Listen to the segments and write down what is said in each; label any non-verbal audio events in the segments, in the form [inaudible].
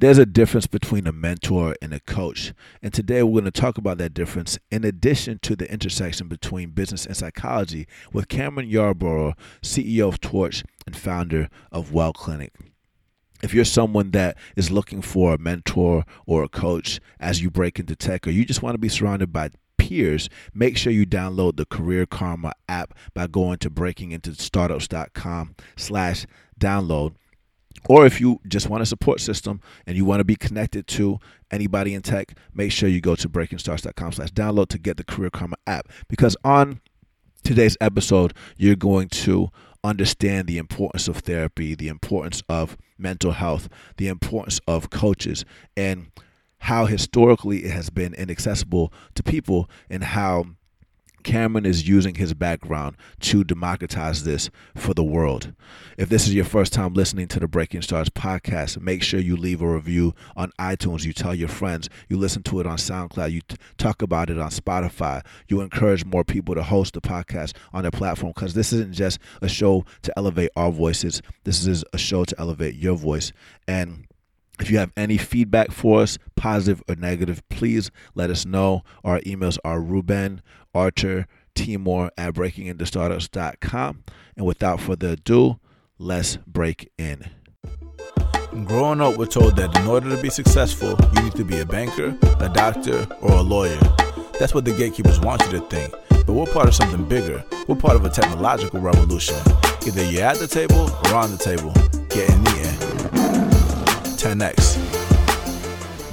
There's a difference between a mentor and a coach. And today we're going to talk about that difference in addition to the intersection between business and psychology with Cameron Yarbrough, CEO of Torch and founder of Well Clinic. If you're someone that is looking for a mentor or a coach as you break into tech, or you just want to be surrounded by peers, make sure you download the Career Karma app by going to breakingintostartups.com slash download. Or if you just want a support system and you want to be connected to anybody in tech, make sure you go to breakingstarts.com slash download to get the Career Karma app. Because on today's episode, you're going to understand the importance of therapy, the importance of mental health, the importance of coaches, and how historically it has been inaccessible to people and how Cameron is using his background to democratize this for the world. If this is your first time listening to the Breaking Stars podcast, make sure you leave a review on iTunes. You tell your friends. You listen to it on SoundCloud. You t- talk about it on Spotify. You encourage more people to host the podcast on their platform because this isn't just a show to elevate our voices. This is a show to elevate your voice. And if you have any feedback for us, positive or negative, please let us know. Our emails are Ruben, Artur, Timur at breakingintostartups.com. And without further ado, let's break in. Growing up, we're told that in order to be successful, you need to be a banker, a doctor, or a lawyer. That's what the gatekeepers want you to think. But we're part of something bigger. We're part of a technological revolution. Either you're at the table or on the table. Get in the end. 10x.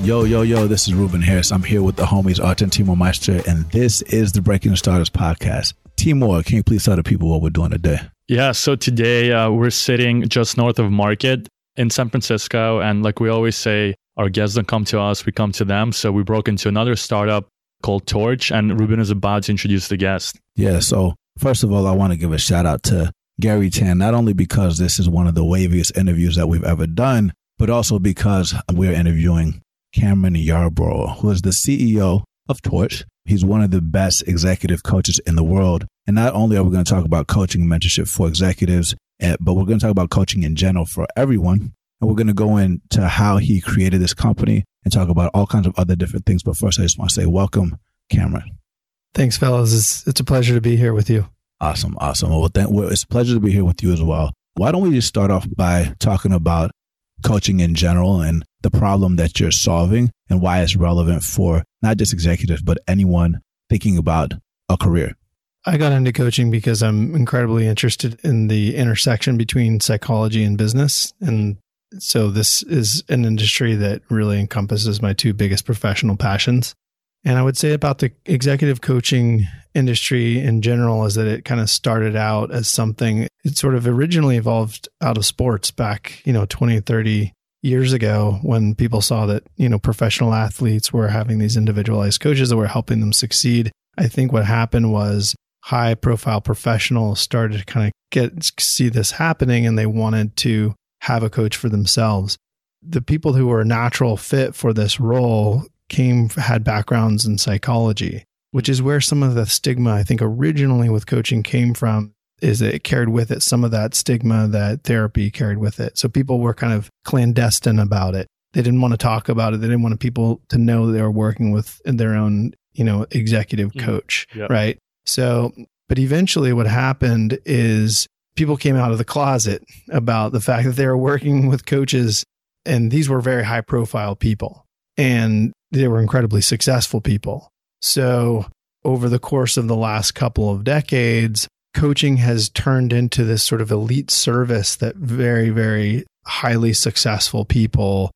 Yo, yo, yo, this is Ruben Harris. I'm here with the homies Art and Timur Meyster, and this is the Breaking the Startups podcast. Timur, can you please tell the people what we're doing today? Yeah, so today uh, we're sitting just north of Market in San Francisco. And like we always say, our guests don't come to us, we come to them. So we broke into another startup called Torch, and Ruben is about to introduce the guest. Yeah, so first of all, I want to give a shout out to Garry Tan, not only because this is one of the waviest interviews that we've ever done, but also because we're interviewing Cameron Yarbrough, who is the CEO of Torch. He's one of the best executive coaches in the world. And not only are we going to talk about coaching and mentorship for executives, eh, but we're going to talk about coaching in general for everyone. And we're going to go into how he created this company and talk about all kinds of other different things. But first, I just want to say welcome, Cameron. Thanks, fellas. It's, it's a pleasure to be here with you. Awesome. Awesome. Well, thank, well, it's a pleasure to be here with you as well. Why don't we just start off by talking about coaching in general and the problem that you're solving and why it's relevant for not just executives, but anyone thinking about a career? I got into coaching because I'm incredibly interested in the intersection between psychology and business. And so this is an industry that really encompasses my two biggest professional passions. And I would say about the executive coaching industry in general is that it kind of started out as something, it sort of originally evolved out of sports back, you know, 20, 30 years ago when people saw that, you know, professional athletes were having these individualized coaches that were helping them succeed. I think what happened was high profile professionals started to kind of get see this happening and they wanted to have a coach for themselves. The people who were a natural fit for this role came had backgrounds in psychology, which is where some of the stigma I think originally with coaching came from is that it carried with it some of that stigma that therapy carried with it. So people were kind of clandestine about it. They didn't want to talk about it. They didn't want people to know they were working with their own, you know, executive mm. coach, mm, yep. right? So, but eventually what happened is people came out of the closet about the fact that they were working with coaches and these were very high profile people and they were incredibly successful people. So over the course of the last couple of decades, coaching has turned into this sort of elite service that very, very highly successful people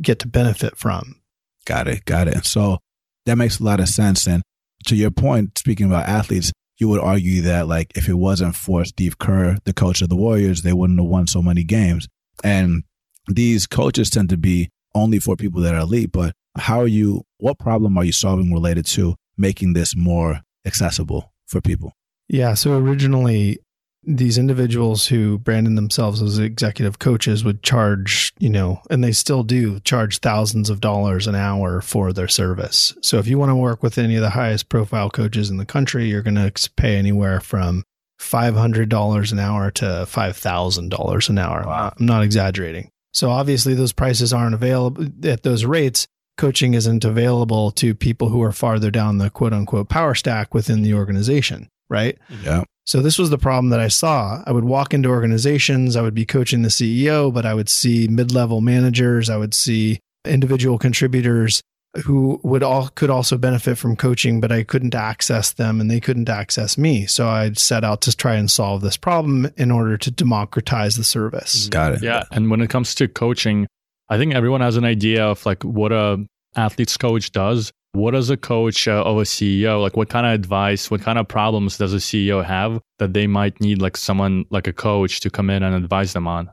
get to benefit from. Got it. Got it. So that makes a lot of sense. And to your point, speaking about athletes, you would argue that like if it wasn't for Steve Kerr, the coach of the Warriors, they wouldn't have won so many games. And these coaches tend to be only for people that are elite, but how are you, what problem are you solving related to making this more accessible for people? Yeah. So originally, these individuals who branded themselves as executive coaches would charge, you know, and they still do charge thousands of dollars an hour for their service. So if you want to work with any of the highest profile coaches in the country, you're going to pay anywhere from $500 an hour to $5,000 an hour. Wow. I'm not exaggerating. So obviously those prices aren't available at those rates. Coaching isn't available to people who are farther down the quote unquote power stack within the organization, right? Mm-hmm. Yeah. So this was the problem that I saw. I would walk into organizations, I would be coaching the CEO, but I would see mid-level managers, I would see individual contributors who would all could also benefit from coaching, but I couldn't access them and they couldn't access me. So I set out to try and solve this problem in order to democratize the service. Got it. Yeah. And when it comes to coaching, I think everyone has an idea of like what a athlete's coach does. What does a coach uh, of a CEO like? What kind of advice? What kind of problems does a CEO have that they might need like someone like a coach to come in and advise them on?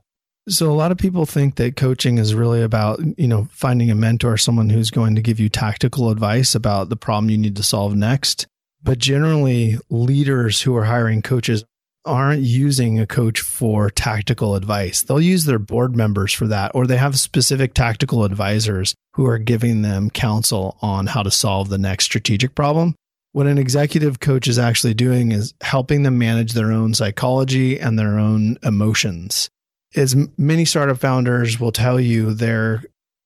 So a lot of people think that coaching is really about, you know, finding a mentor, someone who's going to give you tactical advice about the problem you need to solve next. But generally, leaders who are hiring coaches aren't using a coach for tactical advice. They'll use their board members for that, or they have specific tactical advisors who are giving them counsel on how to solve the next strategic problem. What an executive coach is actually doing is helping them manage their own psychology and their own emotions as many startup founders will tell you, they're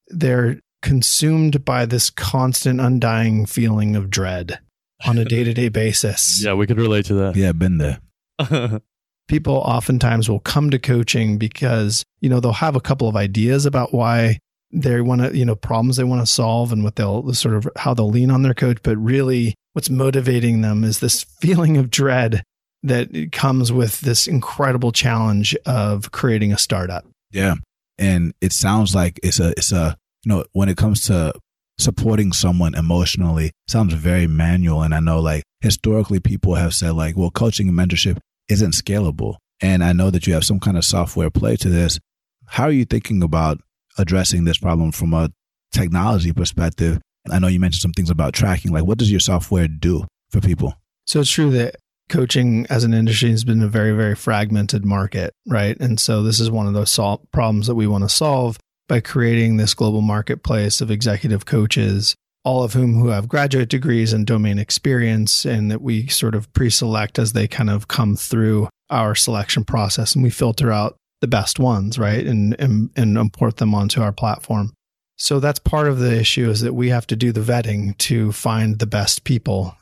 they're consumed by this constant undying feeling of dread on a [laughs] day-to-day basis. Yeah, we could relate to that. Yeah, been there. [laughs] People oftentimes will come to coaching because, you know, they'll have a couple of ideas about why they want to, you know, problems they want to solve and what they'll sort of how they'll lean on their coach, but really what's motivating them is this feeling of dread that comes with this incredible challenge of creating a startup. Yeah. And it sounds like it's a it's a you know, when it comes to supporting someone emotionally, sounds very manual. And I know like historically people have said like, well, coaching and mentorship isn't scalable. And I know that you have some kind of software play to this. How are you thinking about addressing this problem from a technology perspective? I know you mentioned some things about tracking. Like, what does your software do for people? So it's true that coaching as an industry has been a very, very fragmented market, right? And so this is one of those sol- problems that we want to solve by creating this global marketplace of executive coaches, all of whom who have graduate degrees and domain experience, and that we sort of pre-select as they kind of come through our selection process, and we filter out the best ones, right, and and, and import them onto our platform. So that's part of the issue is that we have to do the vetting to find the best people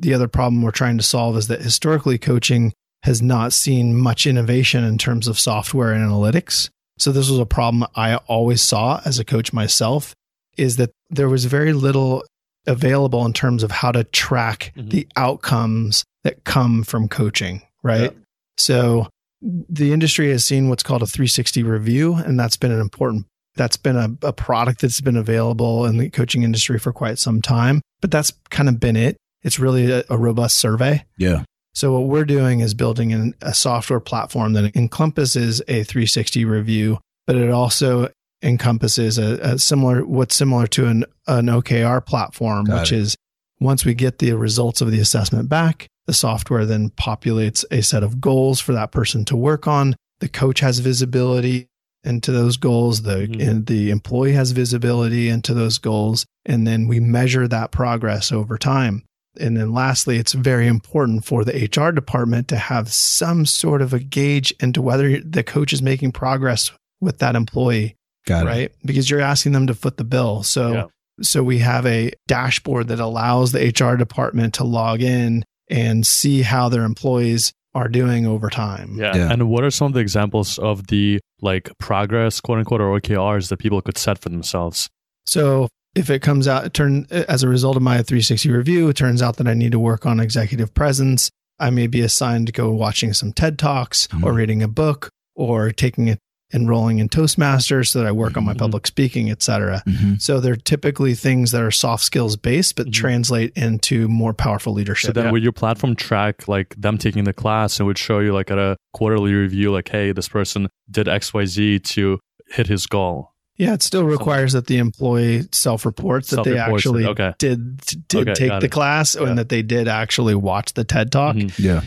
the other problem we're trying to solve is that historically coaching has not seen much innovation in terms of software and analytics. So this was a problem I always saw as a coach myself is that there was very little available in terms of how to track mm-hmm. the outcomes that come from coaching, right? Yeah. So the industry has seen what's called a 360 review and that's been an important that's been a, a product that's been available in the coaching industry for quite some time, but that's kind of been it. It's really a, a robust survey. Yeah. So what we're doing is building an, a software platform that encompasses a 360 review, but it also encompasses a, a similar what's similar to an, an OKR platform, Got which it. is once we get the results of the assessment back, the software then populates a set of goals for that person to work on. The coach has visibility into those goals. The mm-hmm. the employee has visibility into those goals, and then we measure that progress over time. And then lastly, it's very important for the HR department to have some sort of a gauge into whether the coach is making progress with that employee. Got right? Because you're asking them to foot the bill. So yeah. so we have a dashboard that allows the HR department to log in and see how their employees are doing over time. Yeah. yeah. And what are some of the examples of the like progress, quote unquote, or OKRs that people could set for themselves? So if it comes out, turn as a result of my 360 review, it turns out that I need to work on executive presence. I may be assigned to go watching some TED Talks mm-hmm. or reading a book or taking it enrolling in Toastmasters so that I work mm-hmm. on my mm-hmm. public speaking, etc. Mm-hmm. So they're typically things that are soft skills based, but mm-hmm. translate into more powerful leadership. So then, yeah. would your platform track like them taking the class and would show you like at a quarterly review, like, hey, this person did X, Y, Z to hit his goal? Yeah, it still requires that the employee self-reports that they actually okay. did did okay, take the it. class yeah. and that they did actually watch the TED Talk. Mm-hmm. Yeah.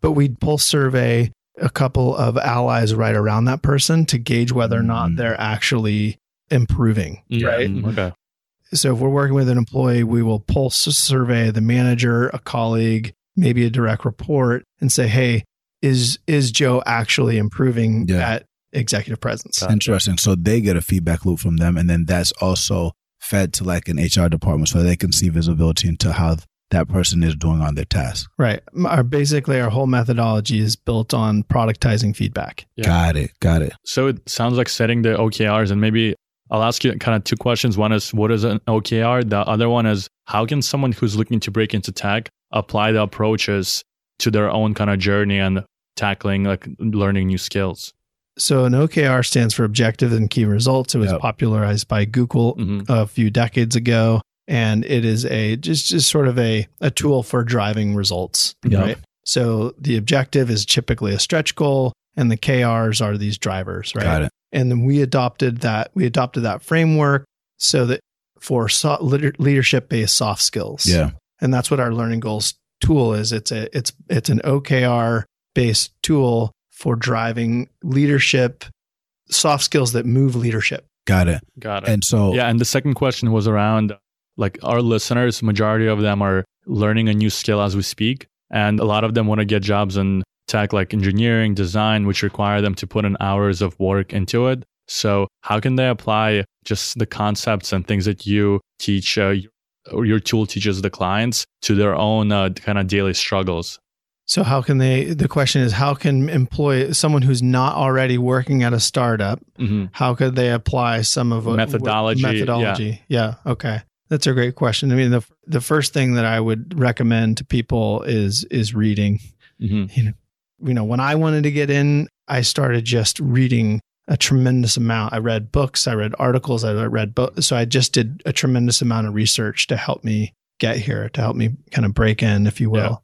But we'd pulse survey a couple of allies right around that person to gauge whether or not mm-hmm. they're actually improving, yeah. right? Mm-hmm. Okay. So if we're working with an employee, we will pulse survey the manager, a colleague, maybe a direct report and say, "Hey, is is Joe actually improving yeah. at executive presence. Gotcha. Interesting. So they get a feedback loop from them, and then that's also fed to like an HR department so they can see visibility into how that person is doing on their task. Right. Our basically our whole methodology is built on productizing feedback. Yeah. Got it. Got it. So it sounds like setting the OKRs, and maybe I'll ask you kind of two questions. One is what is an OKR? The other one is how can someone who's looking to break into tech apply the approaches to their own kind of journey and tackling like learning new skills? So an OKR stands for objective and key results. It was Yep. popularized by Google hmm a few decades ago and it is a just just sort of a a tool for driving results Yep. right so the objective is typically a stretch goal and the krs are these drivers right Got it. and then we adopted that we adopted that framework so that for so, leadership based soft skills Yeah. and that's what our learning goals tool is it's a it's it's an okr based tool for driving leadership soft skills that move leadership Got it. Got it. And so, yeah, and the second question was around like our listeners. Majority of them are learning a new skill as we speak, and a lot of them want to get jobs in tech like engineering, design, which require them to put in hours of work into it. So, how can they apply just the concepts and things that you teach uh, or your tool teaches the clients to their own uh, kind of daily struggles? So how can they the question is how can employ someone who's not already working at a startup, hmm how could they apply some of what Methodology, what- methodology. Yeah. okay. That's a great question. I mean the the first thing that I would recommend to people is is reading. hmm You know, when I wanted to get in, I started just reading a tremendous amount. I read books, I read articles, I read books. So I just did a tremendous amount of research to help me get here, to help me kind of break in, if you will.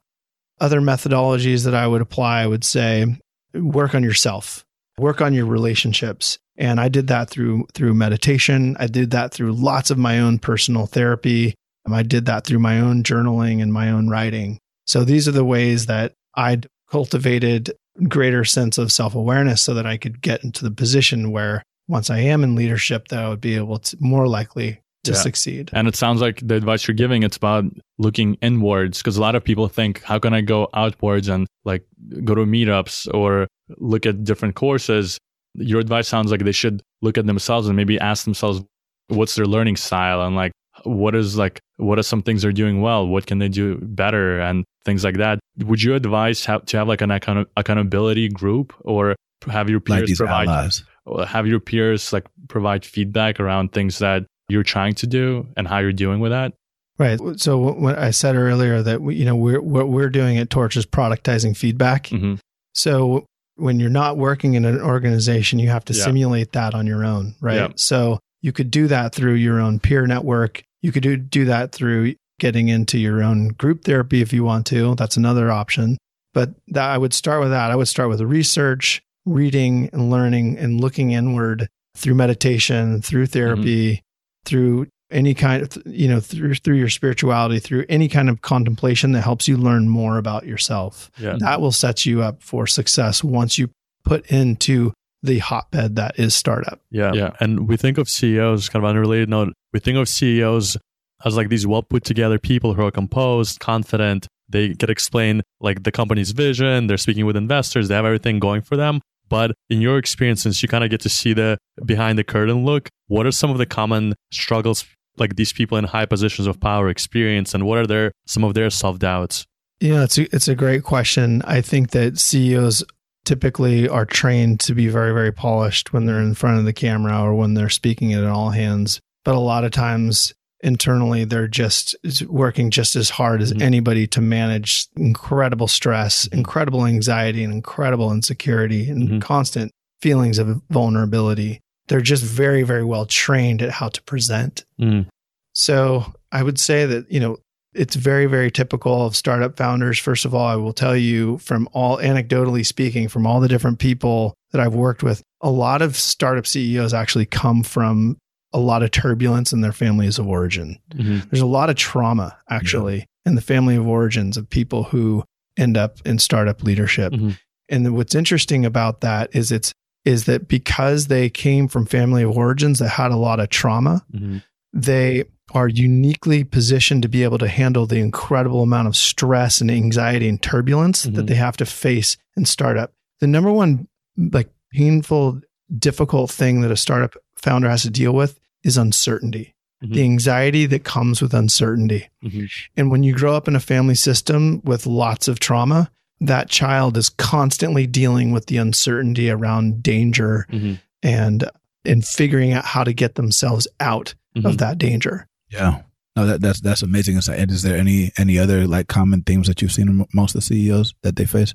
Yeah. Other methodologies that I would apply, I would say work on yourself, work on your relationships. And I did that through through meditation. I did that through lots of my own personal therapy. Um, I did that through my own journaling and my own writing. So these are the ways that I cultivated greater sense of self-awareness so that I could get into the position where once I am in leadership that I would be able to more likely to Yeah. succeed. And it sounds like the advice you're giving, it's about looking inwards because a lot of people think, how can I go outwards and like go to meetups or look at different courses? Your advice sounds like they should look at themselves and maybe ask themselves what's their learning style and like what is like what are some things they're doing well what can they do better and things like that would you advise how, to have like an account- accountability group or have your peers these provide allies. have your peers like provide feedback around things that you're trying to do and how you're doing with that Right. So what I said earlier that we, you know we're what we're doing at Torch is productizing feedback. hmm So when you're not working in an organization, you have to Yeah. simulate that on your own, right? Yeah. So you could do that through your own peer network. You could do, do that through getting into your own group therapy if you want to. That's another option. But that I would start with that. I would start with research, reading and learning and looking inward through meditation, through mm-hmm. therapy, through any kind of you know through through your spirituality, through any kind of contemplation that helps you learn more about yourself yeah that will set you up for success once you put into the hotbed that is startup. Yeah. Yeah. And we think of CEOs, kind of unrelated note, we think of CEOs as like these well put together people who are composed, confident. They can explain like the company's vision. They're speaking with investors. They have everything going for them. But in your experience, since you kind of get to see the behind the curtain look, what are some of the common struggles like these people in high positions of power experience and what are their some of their self doubts? Yeah, it's a, it's a great question. I think that CEOs typically are trained to be very very polished when they're in front of the camera or when they're speaking at all hands, but a lot of times internally they're just working just as hard as Mhm. anybody to manage incredible stress, incredible anxiety and incredible insecurity and Mhm. constant feelings of vulnerability. They're just very very well trained at how to present Mm. So I would say that, you know, it's very, very typical of startup founders. First of all, I will tell you from all anecdotally speaking, from all the different people that I've worked with, a lot of startup CEOs actually come from a lot of turbulence in their families of origin. Mhm. There's a lot of trauma actually in the family of origins of people who end up in startup leadership. Mhm. And what's interesting about that is it's is that because they came from family of origins that had a lot of trauma, Mhm. they are uniquely positioned to be able to handle the incredible amount of stress and anxiety and turbulence that Mhm. they have to face in startup. The number one like painful difficult thing that a startup founder has to deal with is uncertainty, Mhm. the anxiety that comes with uncertainty. Mhm. And when you grow up in a family system with lots of trauma, that child is constantly dealing with the uncertainty around danger Mhm. and and figuring out how to get themselves out Mhm. of that danger. Yeah. No, that, that's that's amazing insight. And is there any any other like common themes that you've seen in most of the CEOs that they face?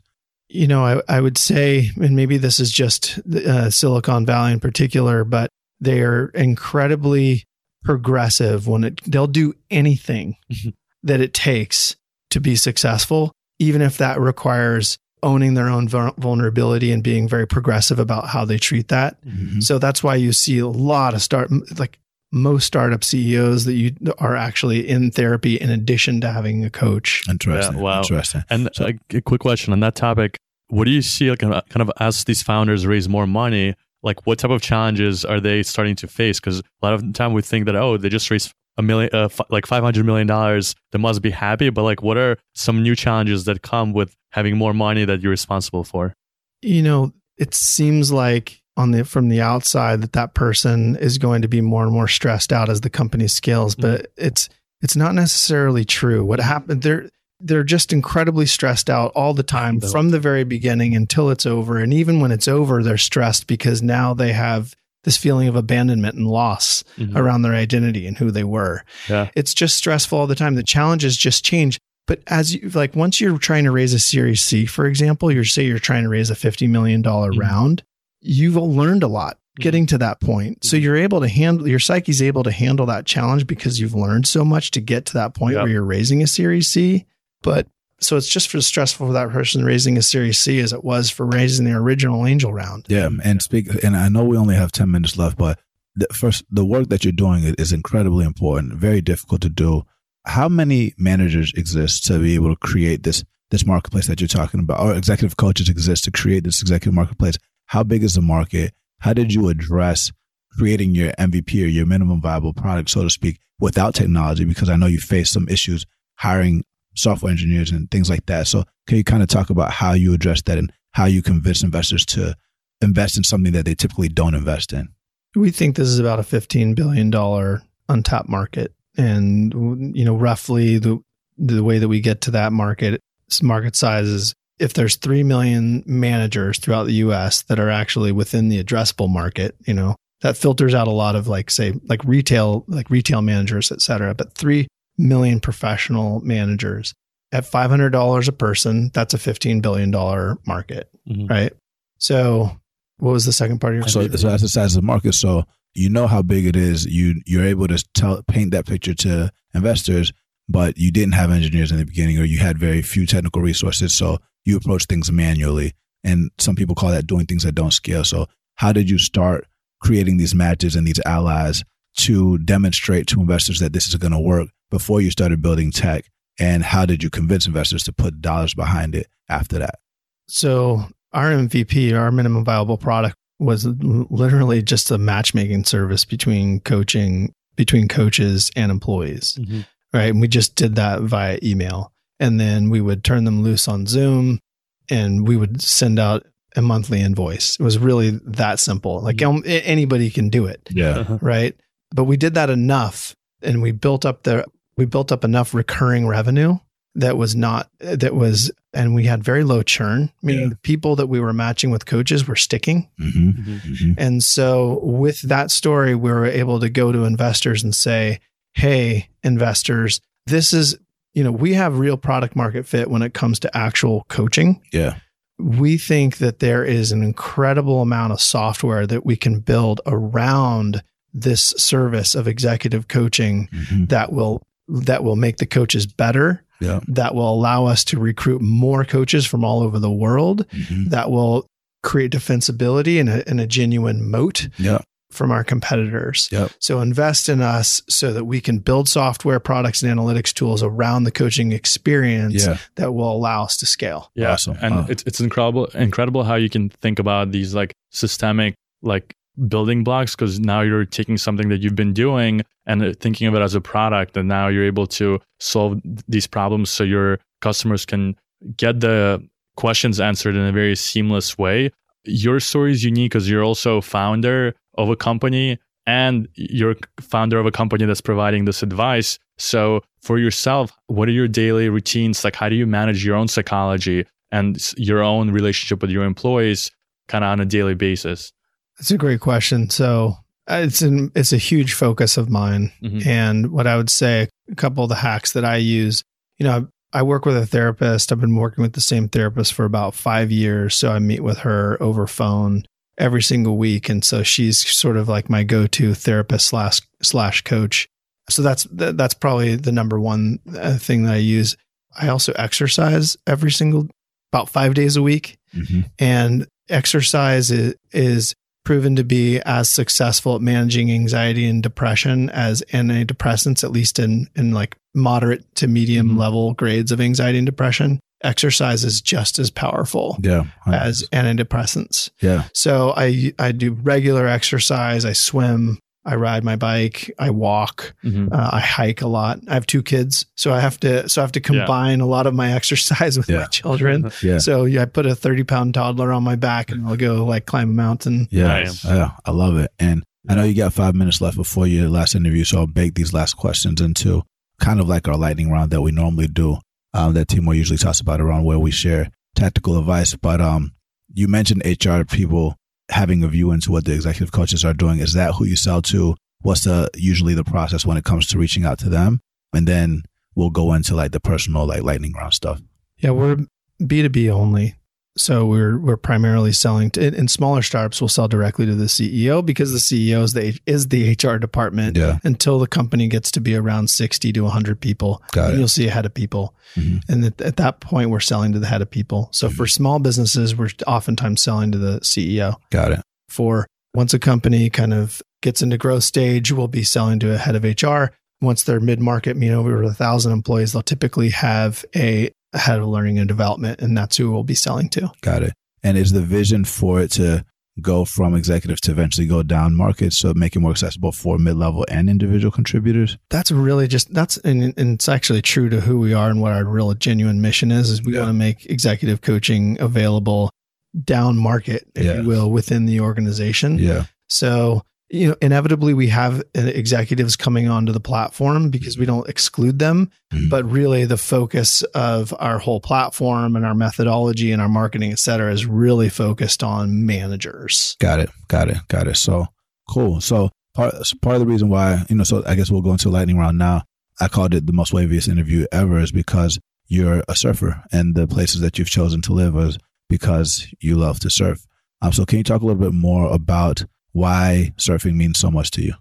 You know, I, I would say, and maybe this is just uh, Silicon Valley in particular, but they are incredibly progressive when it they'll do anything Mhm. that it takes to be successful, even if that requires owning their own vulnerability and being very progressive about how they treat that. Mhm. So that's why you see a lot of start like most startup CEOs that you are actually in therapy in addition to having a coach. Interesting. Yeah, wow. Interesting. And So- a, a quick question on that topic: What do you see, like, kind of, kind of as these founders raise more money? Like, what type of challenges are they starting to face? Because a lot of the time we think that oh, they just raised a million, uh, f- like five hundred million dollars, they must be happy. But like, what are some new challenges that come with having more money that you're responsible for? You know, it seems like on the from the outside that that person is going to be more and more stressed out as the company scales, but it's it's not necessarily true. What happened they're they're just incredibly stressed out all the time from the very beginning until it's over. And even when it's over, they're stressed because now they have this feeling of abandonment and loss Mhm. around their identity and who they were. Yeah. It's just stressful all the time. The challenges just change. But as you like, once you're trying to raise a Series C, for example, you're say you're trying to raise a fifty million dollar Mhm. round, you've learned a lot getting to that point. So Mhm. you're able to handle your psyche's able to handle that challenge because you've learned so much to get to that point Yep. where you're raising a Series C. But so it's just as stressful for that person raising a Series C as it was for raising the original angel round. Yeah, and speak. And I know we only have ten minutes left, but the, first, the work that you're doing is- incredibly important. Very difficult to do. How many managers exist to be able to create this this marketplace that you're talking about, or executive coaches exist to create this executive marketplace? How big is the market? How did you address creating your MVP or your minimum viable product, so to speak, without technology? Because I know you faced some issues hiring software engineers and things like that. So, can you kind of talk about how you address that and how you convince investors to invest in something that they typically don't invest in? We think this is about a $15 billion untapped market. And, you know, roughly the, the way that we get to that market, market size is if there's 3 million managers throughout the US that are actually within the addressable market, you know, that filters out a lot of like, say, like retail, like retail managers, et cetera. But 3 million professional managers at $500 a person, that's a $15 billion market, Mhm. right? So what was the second part of your So, question? so that's the size of the market. So you know how big it is. You you're able to tell paint that picture to investors, but you didn't have engineers in the beginning, or you had very few technical resources. So you approach things manually, and some people call that doing things that don't scale. So how did you start creating these matches and these allies to demonstrate to investors that this is going to work before you started building tech? And how did you convince investors to put dollars behind it after that? So our MVP, our minimum viable product, was literally just a matchmaking service between coaching, between coaches and employees, Mhm. right? And we just did that via email, and then we would turn them loose on Zoom, and we would send out a monthly invoice. It was really that simple. Like um, anybody can do it Yeah. right? But we did that enough, and we built up the we built up enough recurring revenue that was not that was, and we had very low churn, meaning Yeah. the people that we were matching with coaches were sticking. hmm Mhm. hmm And so with that story, we were able to go to investors and say, "Hey, investors, this is." You know, we have real product market fit when it comes to actual coaching Yeah. we think that there is an incredible amount of software that we can build around this service of executive coaching hmm that will that will make the coaches better Yeah. that will allow us to recruit more coaches from all over the world hmm that will create defensibility and a, and a genuine moat Yeah. from our competitors. Yep. So invest in us so that we can build software products and analytics tools around the coaching experience Yeah. that will allow us to scale. Yeah, Awesome. and Uh, it's it's incredible incredible how you can think about these like systemic like building blocks because now you're taking something that you've been doing and uh, thinking of it as a product, and now you're able to solve these problems so your customers can get the questions answered in a very seamless way. your story is unique because you're also founder of a company and you're founder of a company that's providing this advice. So for yourself, what are your daily routines? Like, how do you manage your own psychology and your own relationship with your employees kind of on a daily basis? That's a great question. So uh, it's an, it's a huge focus of mine. Mm-hmm. And what I would say, a couple of the hacks that I use, you know, I work with a therapist. I've been working with the same therapist for about five years. So I meet with her over phone every single week. And so she's sort of like my go-to therapist slash, slash coach. So that's, that's probably the number one uh, thing that I use. I also exercise every single, about five days a week. Mhm. And exercise is, is proven to be as successful at managing anxiety and depression as antidepressants, at least in, in like moderate to medium Mhm. level grades of anxiety and depression. Exercise is just as powerful Yeah. as antidepressants. yeah. So I, I do regular exercise. I swim. I ride my bike. I walk. Mhm. Uh, I hike a lot. I have two kids, so I have to so I have to combine a lot of my [laughs] exercise with Yeah. my children. [laughs] Yeah. So yeah, I put a thirty pound toddler on my back and I'll go like climb a mountain. Yeah. Nice. Yeah. I love it. And I know you got five minutes left before your last interview, so I'll bake these last questions into kind of like our lightning round that we normally do. Um, that Timur usually talks about around where we share tactical advice. But um, you mentioned HR people having a view into what the executive coaches are doing. Is that who you sell to? What's the usually the process when it comes to reaching out to them? And then we'll go into like the personal like lightning round stuff. Yeah, we're B two B only. So we're we're primarily selling to in smaller startups. We'll sell directly to the CEO because the CEO is the is the HR department Yeah. until the company gets to be around sixty to hundred people. Got it. You'll see a head of people, Mhm. and at, at that point, we're selling to the head of people. So for small businesses, we're oftentimes selling to the CEO. Got it. For once a company kind of gets into growth stage, we'll be selling to a head of HR. Once they're mid market, you meaning over a thousand employees, they'll typically have a head of learning and development, and that's who we'll be selling to. Got it. And is the vision for it to go from executives to eventually go down market, so make it more accessible for mid level and individual contributors? That's really just that's and, and it's actually true to who we are and what our real genuine mission is. Is we Yeah. want to make executive coaching available down market, if Yeah. you will, within the organization. Yeah. So, you know, inevitably we have uh, executives coming onto the platform because we don't exclude them, Mhm. but really the focus of our whole platform and our methodology and our marketing, et cetera, is really focused on managers. Got it. Got it. Got it. So cool. So part part of the reason why you know, so I guess we'll go into lightning round now. I called it the most waviest interview ever, is because you're a surfer, and the places that you've chosen to live is because you love to surf. Um, so can you talk a little bit more about why surfing means so much to you?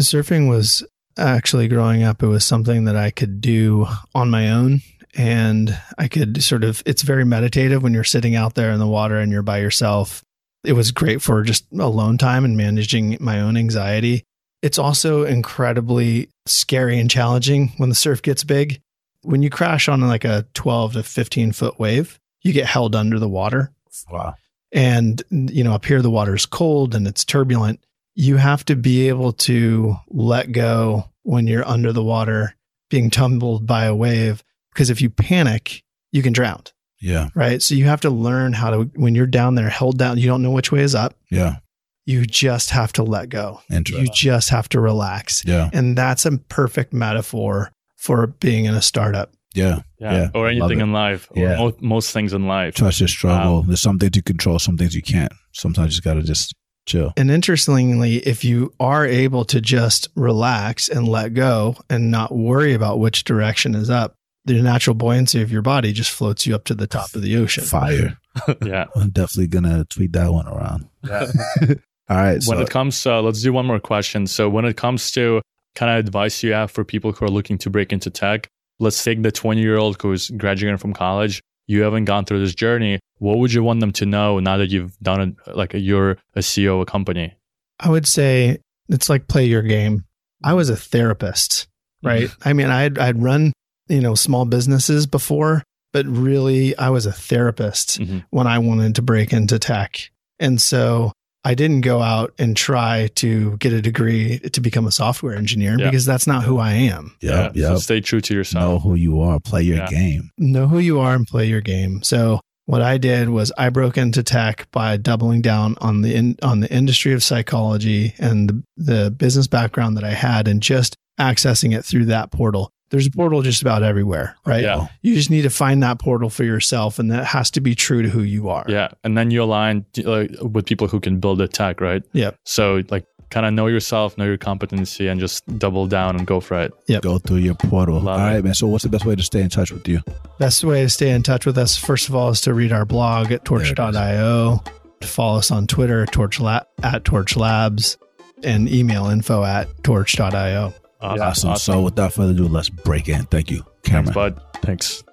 Surfing was actually growing up, it was something that I could do on my own. And I could sort of, it's very meditative when you're sitting out there in the water and you're by yourself. It was great for just alone time and managing my own anxiety. It's also incredibly scary and challenging when the surf gets big. When you crash on like a 12 to 15 foot wave, you get held under the water Wow. And you know up here the water's cold and it's turbulent you have to be able to let go when you're under the water being tumbled by a wave because if you panic you can drown Yeah. right so you have to learn how to when you're down there held down you don't know which way is up Yeah. you just have to let go Interesting. you just have to relax Yeah. and that's a perfect metaphor for being in a startup Yeah. Yeah. Yeah, Or anything in life. Yeah. mo- most things in life. Trust your struggle. Wow. There's some things you control, some things you can't. Sometimes you just got to just chill. And interestingly, if you are able to just relax and let go and not worry about which direction is up, the natural buoyancy of your body just floats you up to the top of the ocean. Fire. [laughs] yeah. I'm definitely going to tweet that one around. Yeah. [laughs] All right. when So, it comes uh, let's do one more question so when it comes to kind of advice you have for people who are looking to break into tech let's take the 20 year old who's graduating from college you haven't gone through this journey what would you want them to know now that you've done it like you're a ceo of a company I would say it's like play your game. I was a therapist, right? I mean, I'd, I'd run, you know, small businesses before, but really I was a therapist Mhm. when I wanted to break into tech. And so I didn't go out and try to get a degree to become a software engineer Yeah. because that's not who I am. yep, so stay true to yourself. know who you are, play your Yeah. game. Know who you are and play your game. So What I did was I broke into tech by doubling down on the in, on the industry of psychology and the, the business background that I had and just accessing it through that portal. There's a portal just about everywhere, right? Yeah. You just need to find that portal for yourself and that has to be true to who you are. Yeah. And then you align uh, with people who can build a tech, right? Yep. So like kind of know yourself, know your competency, and just double down and go for it. Yeah. Go through your portal. Love all it. man. So, what's the best way to stay in touch with you? Best way to stay in touch with us, first of all, is to read our blog at torch.io, to follow us on Twitter, torch la- at torch labs, and email info at torch.io. Awesome. Awesome. So, without further ado, let's break in. Thank you, Cameron. Thanks, Cameron. bud. Thanks.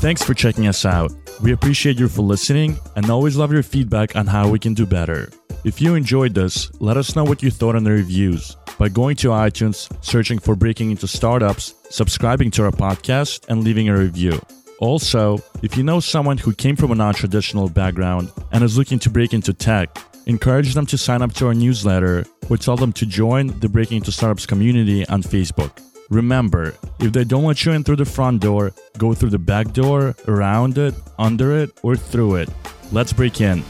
Thanks for checking us out. We appreciate you for listening and always love your feedback on how we can do better. If you enjoyed this, let us know what you thought in the reviews by going to iTunes, searching for Breaking into Startups, subscribing to our podcast, and leaving a review. Also, if you know someone who came from a non traditional background and is looking to break into tech, encourage them to sign up to our newsletter or tell them to join the Breaking into Startups community on Facebook. Remember, if they don't let you in through the front door, go through the back door, around it, under it, or through it. Let's break in.